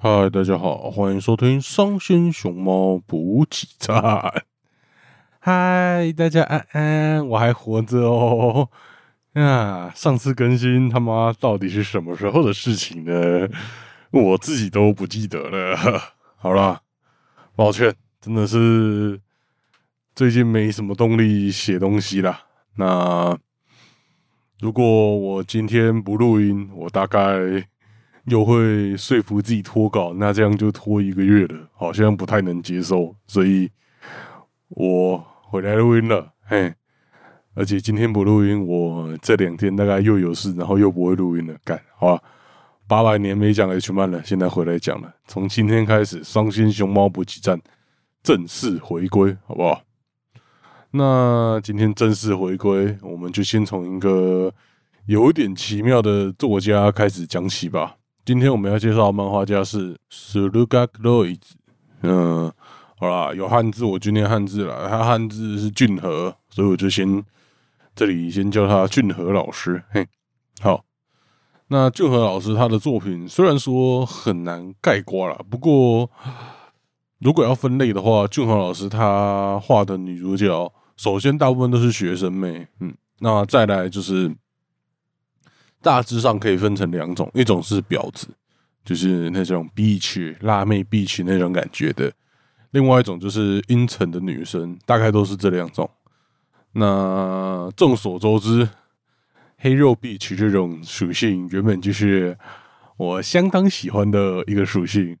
嗨，大家好，欢迎收听伤心熊猫补给站。嗨，大家安安，我还活着哦。啊，上次更新他妈到底是什么时候的事情呢？我自己都不记得了。好了，抱歉，真的是最近没什么动力写东西了。那如果我今天不录音，我大概。又会说服自己脱稿，那这样就拖一个月了，好像不太能接受，所以我回来录音了，嘿，而且今天不录音，我这两天大概又有事，然后又不会录音了，干，好吧，八百年没讲 H 曼了，现在回来讲了，从今天开始，双星熊猫补给站正式回归，好不好？那今天正式回归，我们就先从一个有点奇妙的作家开始讲起吧。今天我们要介绍的漫画家是 Surugak Lois。嗯，好啦，有汉字我就念汉字了。他汉字是俊和，所以我就先这里先叫他俊和老师。嘿，好。那俊和老师他的作品虽然说很难概括了，不过如果要分类的话，俊和老师他画的女主角，首先大部分都是学生妹。嗯，那再来就是。大致上可以分成两种，一种是婊子，就是那种 bitch 辣妹 bitch 那种感觉的；另外一种就是阴沉的女生，大概都是这两种。那众所周知，黑肉 B 区这种属性原本就是我相当喜欢的一个属性。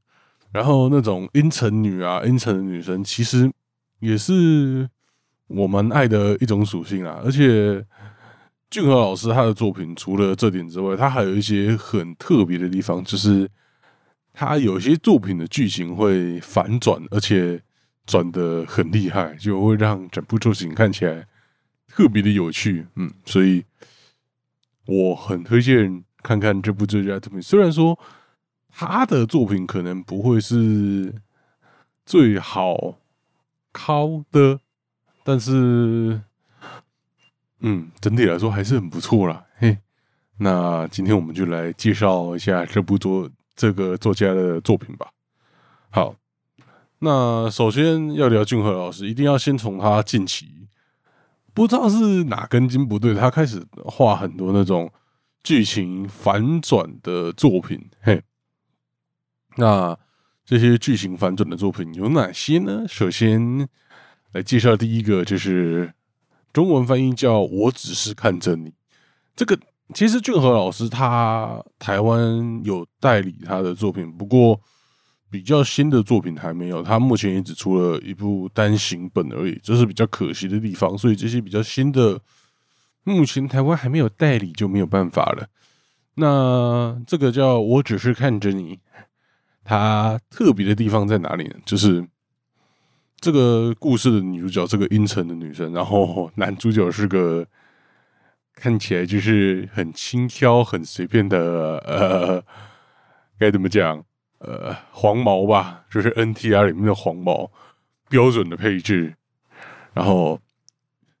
然后那种阴沉女啊，阴沉的女生，其实也是我们爱的一种属性啊，而且。俊和老师他的作品除了这点之外，他还有一些很特别的地方，就是他有些作品的剧情会反转，而且转的很厉害，就会让整部作品看起来特别的有趣。嗯，所以我很推荐看看这部作家作品。虽然说他的作品可能不会是最好考的，但是。嗯，整体来说还是很不错啦。嘿，那今天我们就来介绍一下这部作这个作家的作品吧。好，那首先要聊俊和老师，一定要先从他近期不知道是哪根筋不对，他开始画很多那种剧情反转的作品。嘿，那这些剧情反转的作品有哪些呢？首先来介绍第一个就是。中文翻译叫我只是看着你。这个其实俊和老师他台湾有代理他的作品，不过比较新的作品还没有。他目前也只出了一部单行本而已，这是比较可惜的地方。所以这些比较新的，目前台湾还没有代理就没有办法了。那这个叫我只是看着你，它特别的地方在哪里呢？就是。这个故事的女主角，这个阴沉的女生，然后男主角是个看起来就是很轻佻、很随便的，呃，该怎么讲？呃，黄毛吧，就是 NTR 里面的黄毛，标准的配置。然后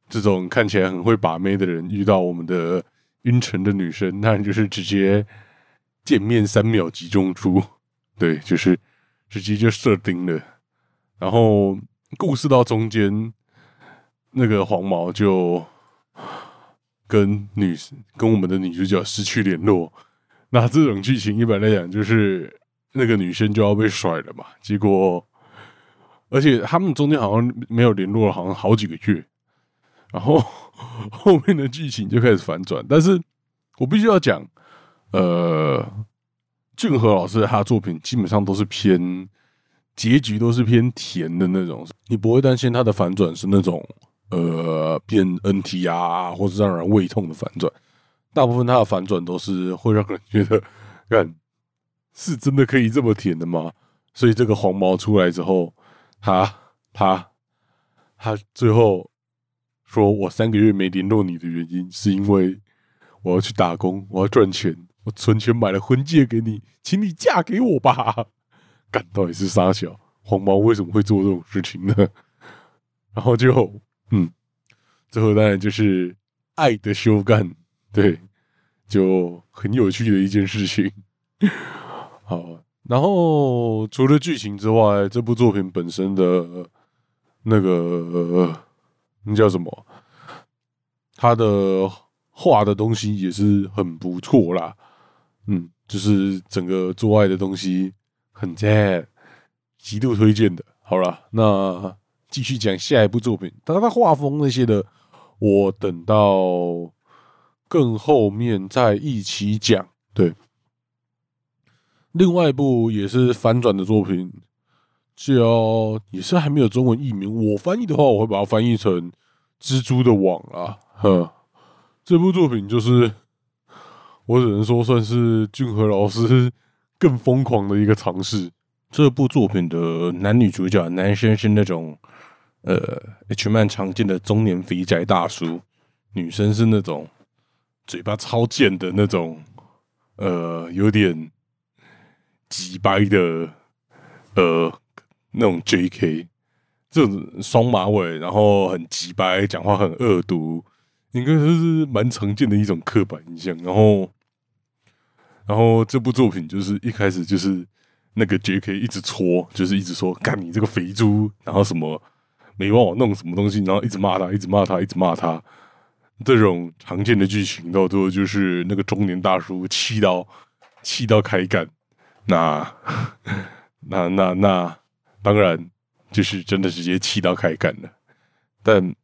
这种看起来很会把妹的人，遇到我们的阴沉的女生，那就是直接见面三秒集中出，对，就是直接就设定了。然后故事到中间，那个黄毛就跟女跟我们的女主角失去联络。那这种剧情一般来讲，就是那个女生就要被甩了嘛。结果，而且他们中间好像没有联络了，好像好几个月。然后后面的剧情就开始反转。但是我必须要讲，呃，俊和老师他的作品基本上都是偏。结局都是偏甜的那种，你不会担心它的反转是那种呃变 NT 啊，或者让人胃痛的反转。大部分它的反转都是会让人觉得，看是真的可以这么甜的吗？所以这个黄毛出来之后，他他他最后说我三个月没联络你的原因，是因为我要去打工，我要赚钱，我存钱买了婚戒给你，请你嫁给我吧。干到底是傻小黄毛为什么会做这种事情呢？然后就嗯，最后当然就是爱的修干，对，就很有趣的一件事情。好，然后除了剧情之外，这部作品本身的那个那叫什么？他的画的东西也是很不错啦。嗯，就是整个做爱的东西很赞，极度推荐的。好了，那继续讲下一部作品。他的画风那些的，我等到更后面再一起讲。对，另外一部也是反转的作品，叫也是还没有中文译名。我翻译的话，我会把它翻译成《蜘蛛的网》啊。呵，这部作品就是。我只能说，算是俊和老师更疯狂的一个尝试。这部作品的男女主角，男生是那种呃 H 漫常见的中年肥宅大叔，女生是那种嘴巴超贱的那种，呃，有点急掰的呃那种 JK，这种双马尾，然后很急掰，讲话很恶毒，应该说是蛮常见的一种刻板印象。然后。然后这部作品就是一开始就是那个 J.K. 一直戳，就是一直说干你这个肥猪，然后什么没帮我弄什么东西，然后一直骂他，一直骂他，一直骂他。这种常见的剧情，到最后就是那个中年大叔气到气到开干。那那那那当然就是真的直接气到开干了。但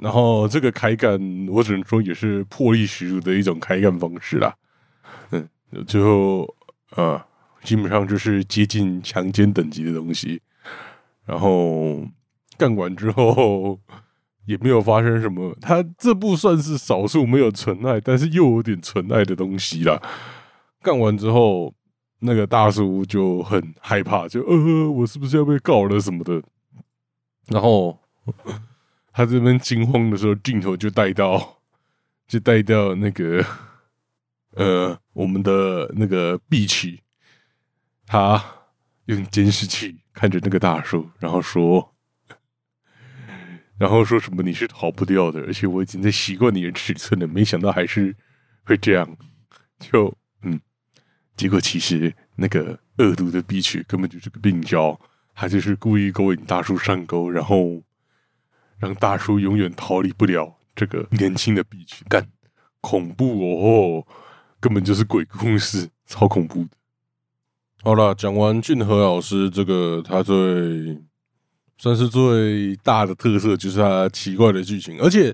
然后这个开干，我只能说也是魄力十足的一种开干方式啦。最后，呃，基本上就是接近强奸等级的东西。然后干完之后，也没有发生什么。他这部算是少数没有纯爱，但是又有点纯爱的东西啦。干完之后，那个大叔就很害怕，就呃，我是不是要被告了什么的？然后他这边惊慌的时候，镜头就带到，就带到那个。呃，我们的那个 B 区，他用监视器看着那个大叔，然后说，然后说什么你是逃不掉的，而且我已经在习惯你的尺寸了，没想到还是会这样，就嗯，结果其实那个恶毒的 B 区根本就是个病娇，他就是故意勾引大叔上钩，然后让大叔永远逃离不了这个年轻的 B 区，干恐怖哦。根本就是鬼故事，超恐怖的。好了，讲完俊和老师这个，他最算是最大的特色就是他奇怪的剧情，而且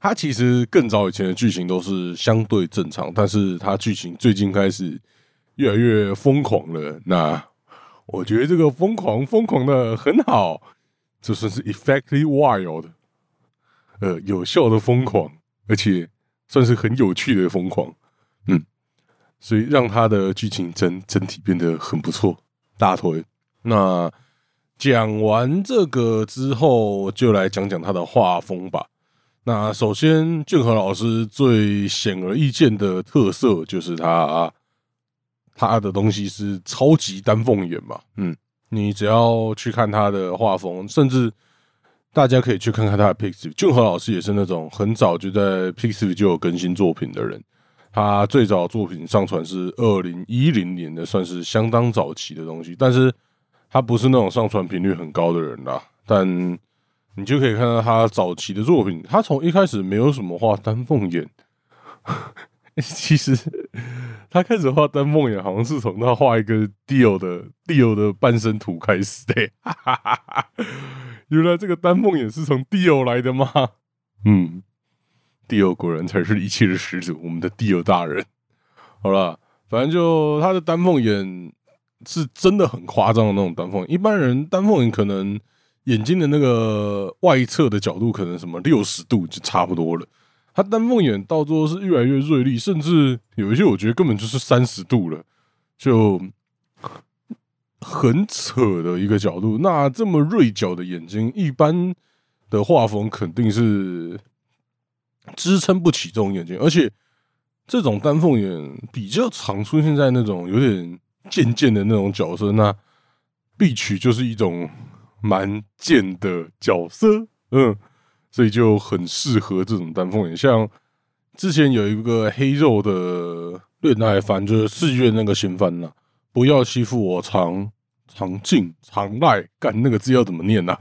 他其实更早以前的剧情都是相对正常，但是他剧情最近开始越来越疯狂了。那我觉得这个疯狂疯狂的很好，这算是 effectively wild，呃，有效的疯狂，而且算是很有趣的疯狂。嗯。所以让他的剧情整整体变得很不错，大推。那讲完这个之后，就来讲讲他的画风吧。那首先，俊和老师最显而易见的特色就是他他的东西是超级丹凤眼嘛。嗯，你只要去看他的画风，甚至大家可以去看看他的 Pixiv。俊和老师也是那种很早就在 Pixiv 就有更新作品的人。他最早作品上传是二零一零年的，算是相当早期的东西。但是他不是那种上传频率很高的人啦。但你就可以看到他早期的作品，他从一开始没有什么画丹凤眼。其实他开始画丹凤眼，好像是从他画一个 Dio 的 Dio 的半身图开始的。原来这个丹凤眼是从 Dio 来的吗？嗯。地欧果然才是一切的始祖，我们的地欧大人。好了，反正就他的丹凤眼是真的很夸张的那种丹凤。一般人丹凤眼可能眼睛的那个外侧的角度可能什么六十度就差不多了，他丹凤眼到最后是越来越锐利，甚至有一些我觉得根本就是三十度了，就很扯的一个角度。那这么锐角的眼睛，一般的画风肯定是。支撑不起这种眼睛，而且这种丹凤眼比较常出现在那种有点贱贱的那种角色，那必取就是一种蛮贱的角色，嗯，所以就很适合这种丹凤眼。像之前有一个黑肉的恋爱番，就是四月那个新番呐，不要欺负我长长进长赖，干那个字要怎么念呐？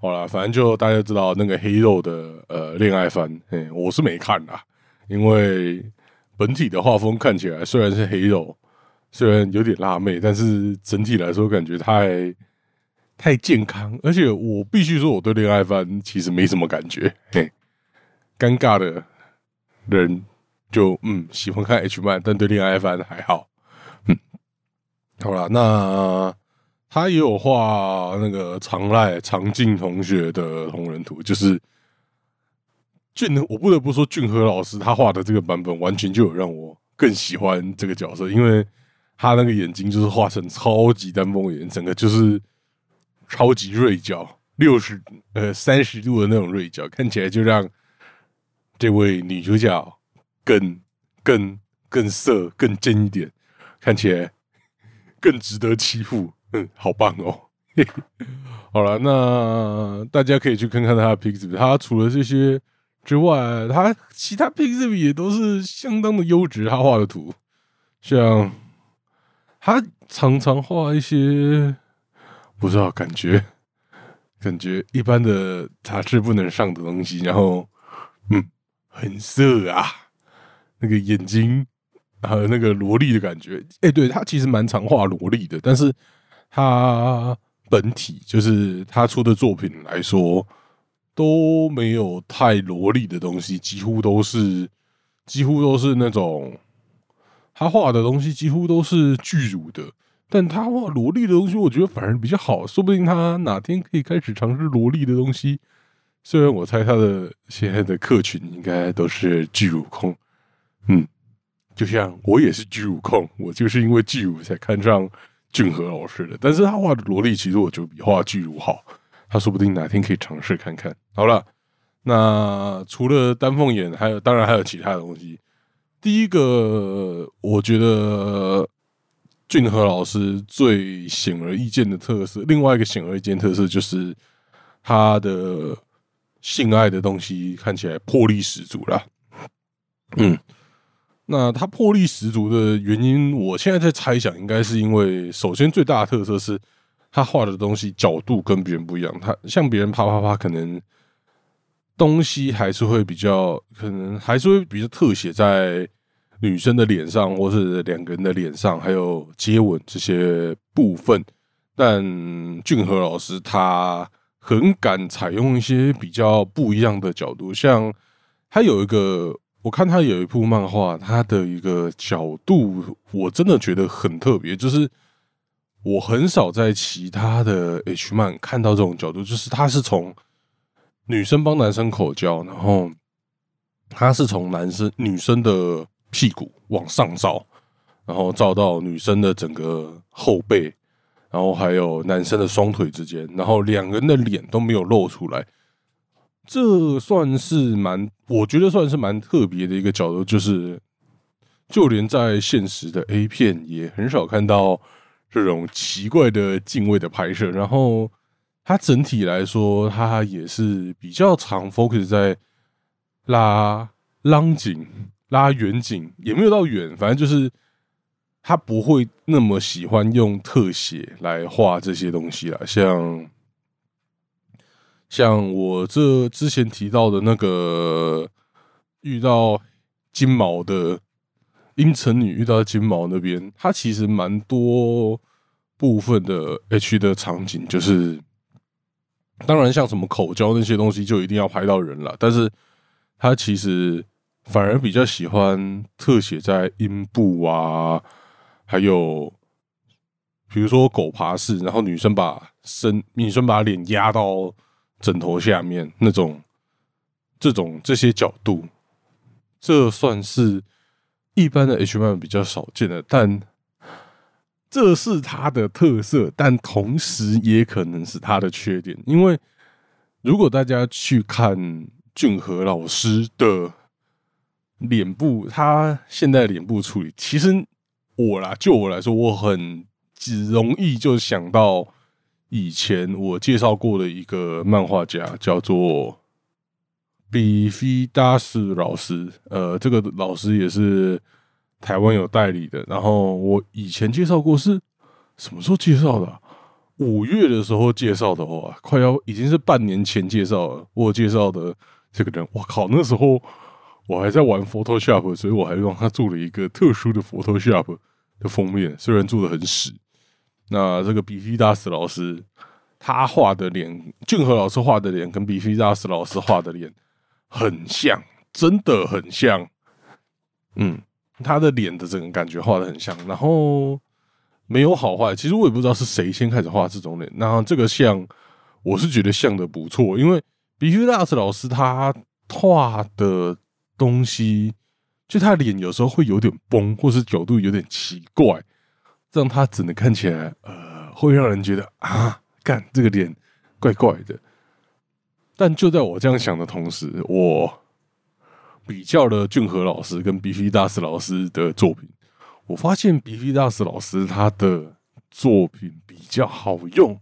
好了，反正就大家知道那个黑肉的呃恋爱番，嘿，我是没看啦，因为本体的画风看起来虽然是黑肉，虽然有点辣妹，但是整体来说感觉太太健康，而且我必须说我对恋爱番其实没什么感觉，嘿，尴尬的人就嗯喜欢看 H 漫，但对恋爱番还好，嗯，好了，那。他也有画那个长濑长进同学的同人图，就是俊，我不得不说俊和老师他画的这个版本，完全就有让我更喜欢这个角色，因为他那个眼睛就是画成超级丹凤眼，整个就是超级锐角，六十呃三十度的那种锐角，看起来就让这位女主角更更更色更真一点，看起来更值得欺负。嗯，好棒哦！好了，那大家可以去看看他的 Pixel。他除了这些之外，他其他 Pixel 也都是相当的优质。他画的图，像他常常画一些不知道感觉感觉一般的杂志不能上的东西，然后嗯，很色啊，那个眼睛还有那个萝莉的感觉。哎，对他其实蛮常画萝莉的，但是。他本体就是他出的作品来说都没有太萝莉的东西，几乎都是几乎都是那种他画的东西几乎都是巨乳的，但他画萝莉的东西，我觉得反而比较好，说不定他哪天可以开始尝试萝莉的东西。虽然我猜他的现在的客群应该都是巨乳控，嗯，就像我也是巨乳控，我就是因为巨乳才看上。俊和老师的，但是他画的萝莉其实我觉得比画巨乳好，他说不定哪天可以尝试看看。好了，那除了丹凤眼，还有当然还有其他的东西。第一个，我觉得俊和老师最显而易见的特色，另外一个显而易见特色就是他的性爱的东西看起来魄力十足了。嗯。那他魄力十足的原因，我现在在猜想，应该是因为首先最大的特色是他画的东西角度跟别人不一样。他像别人啪啪啪，可能东西还是会比较，可能还是会比较特写在女生的脸上，或是两个人的脸上，还有接吻这些部分。但俊和老师他很敢采用一些比较不一样的角度，像他有一个。我看他有一部漫画，他的一个角度我真的觉得很特别，就是我很少在其他的 H 漫看到这种角度，就是他是从女生帮男生口交，然后他是从男生女生的屁股往上照，然后照到女生的整个后背，然后还有男生的双腿之间，然后两个人的脸都没有露出来。这算是蛮，我觉得算是蛮特别的一个角度，就是就连在现实的 A 片也很少看到这种奇怪的敬畏的拍摄。然后它整体来说，它也是比较常 focus 在拉拉景、拉远景，也没有到远，反正就是他不会那么喜欢用特写来画这些东西了，像。像我这之前提到的那个遇到金毛的阴沉女，遇到金毛那边，它其实蛮多部分的 H 的场景，就是当然像什么口交那些东西，就一定要拍到人了。但是他其实反而比较喜欢特写在阴部啊，还有比如说狗爬式，然后女生把身女生把脸压到。枕头下面那种，这种这些角度，这算是一般的 H 漫比较少见的，但这是它的特色，但同时也可能是它的缺点。因为如果大家去看俊和老师的脸部，他现在脸部处理，其实我啦，就我来说，我很只容易就想到。以前我介绍过的一个漫画家叫做比菲达斯老师，呃，这个老师也是台湾有代理的。然后我以前介绍过是什么时候介绍的？五月的时候介绍的话，快要已经是半年前介绍了。我介绍的这个人，我靠，那时候我还在玩 Photoshop，所以我还帮他做了一个特殊的 Photoshop 的封面，虽然做的很屎。那这个比西大师老师他画的脸，俊和老师画的脸跟比西大师老师画的脸很像，真的很像。嗯，他的脸的整个感觉画的很像，然后。没有好坏，其实我也不知道是谁先开始画这种脸。那这个像，我是觉得像的不错，因为比须大师老师他画的东西，就他脸有时候会有点崩，或是角度有点奇怪，让他只能看起来呃，会让人觉得啊，干这个脸怪怪的。但就在我这样想的同时，我比较了俊和老师跟 BP 大师老师的作品。我发现 BP 大师老师他的作品比较好用，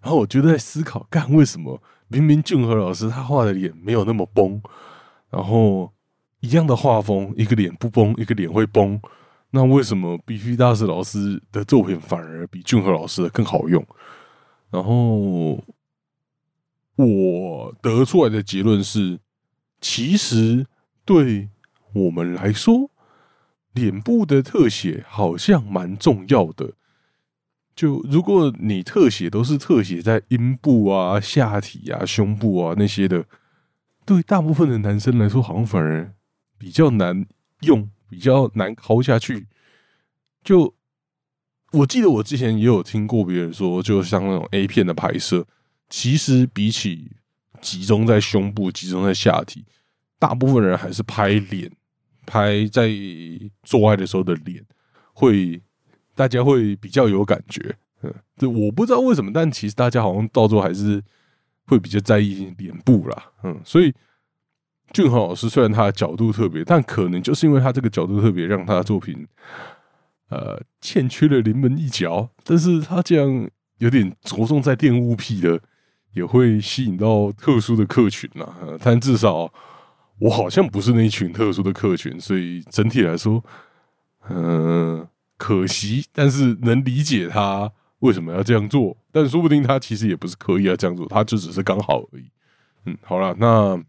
然后我就在思考，干为什么明明俊和老师他画的脸没有那么崩，然后一样的画风，一个脸不崩，一个脸会崩，那为什么 BP 大师老师的作品反而比俊和老师的更好用？然后我得出来的结论是，其实对我们来说。脸部的特写好像蛮重要的，就如果你特写都是特写在阴部啊、下体啊、胸部啊那些的，对大部分的男生来说，好像反而比较难用，比较难抠下去。就我记得我之前也有听过别人说，就像那种 A 片的拍摄，其实比起集中在胸部、集中在下体，大部分人还是拍脸。拍在做爱的时候的脸，会大家会比较有感觉，嗯，这我不知道为什么，但其实大家好像到最后还是会比较在意脸部啦，嗯，所以俊豪老师虽然他的角度特别，但可能就是因为他这个角度特别，让他的作品呃欠缺了临门一脚，但是他这样有点着重在恋物癖的，也会吸引到特殊的客群呐，但至少。我好像不是那一群特殊的客群，所以整体来说，嗯，可惜，但是能理解他为什么要这样做，但说不定他其实也不是刻意要这样做，他就只是刚好而已。嗯，好了，那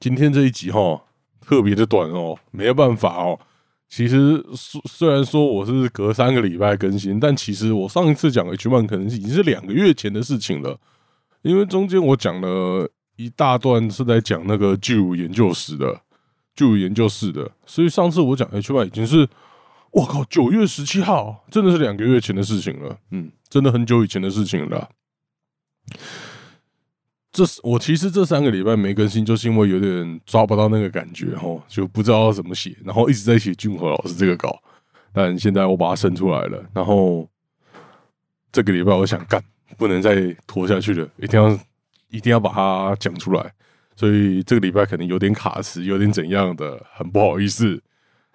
今天这一集哈特别的短哦，没有办法哦。其实虽然说我是隔三个礼拜更新，但其实我上一次讲 H one 可能已经是两个月前的事情了，因为中间我讲了。一大段是在讲那个巨乳研究室的，巨乳研究室的，所以上次我讲 H one 已经是，我靠，九月十七号，真的是两个月前的事情了，嗯，真的很久以前的事情了。这是我其实这三个礼拜没更新，就是因为有点抓不到那个感觉哈，就不知道怎么写，然后一直在写俊和老师这个稿，但现在我把它生出来了，然后这个礼拜我想干，不能再拖下去了，一定要。一定要把它讲出来，所以这个礼拜可能有点卡词，有点怎样的，很不好意思。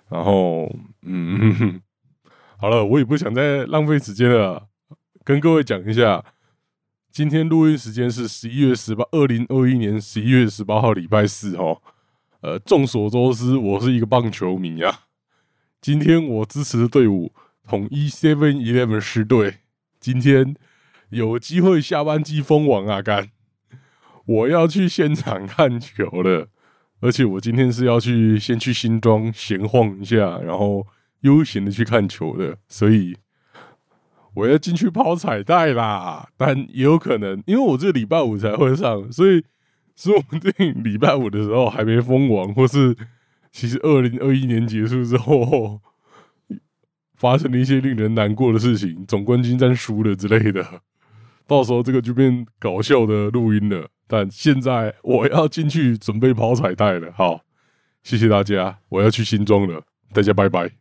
然后，嗯，好了，我也不想再浪费时间了，跟各位讲一下，今天录音时间是十一月十八，二零二一年十一月十八号，礼拜四哦。呃，众所周知，我是一个棒球迷啊。今天我支持的队伍统一 Seven Eleven 狮队，今天有机会下班季封王啊，干！我要去现场看球了，而且我今天是要去先去新庄闲晃一下，然后悠闲的去看球的，所以我要进去抛彩带啦。但也有可能，因为我这礼拜五才会上，所以说不定礼拜五的时候还没封王，或是其实二零二一年结束之后发生了一些令人难过的事情，总冠军战输了之类的，到时候这个就变搞笑的录音了。但现在我要进去准备跑彩带了，好，谢谢大家，我要去新庄了，大家拜拜。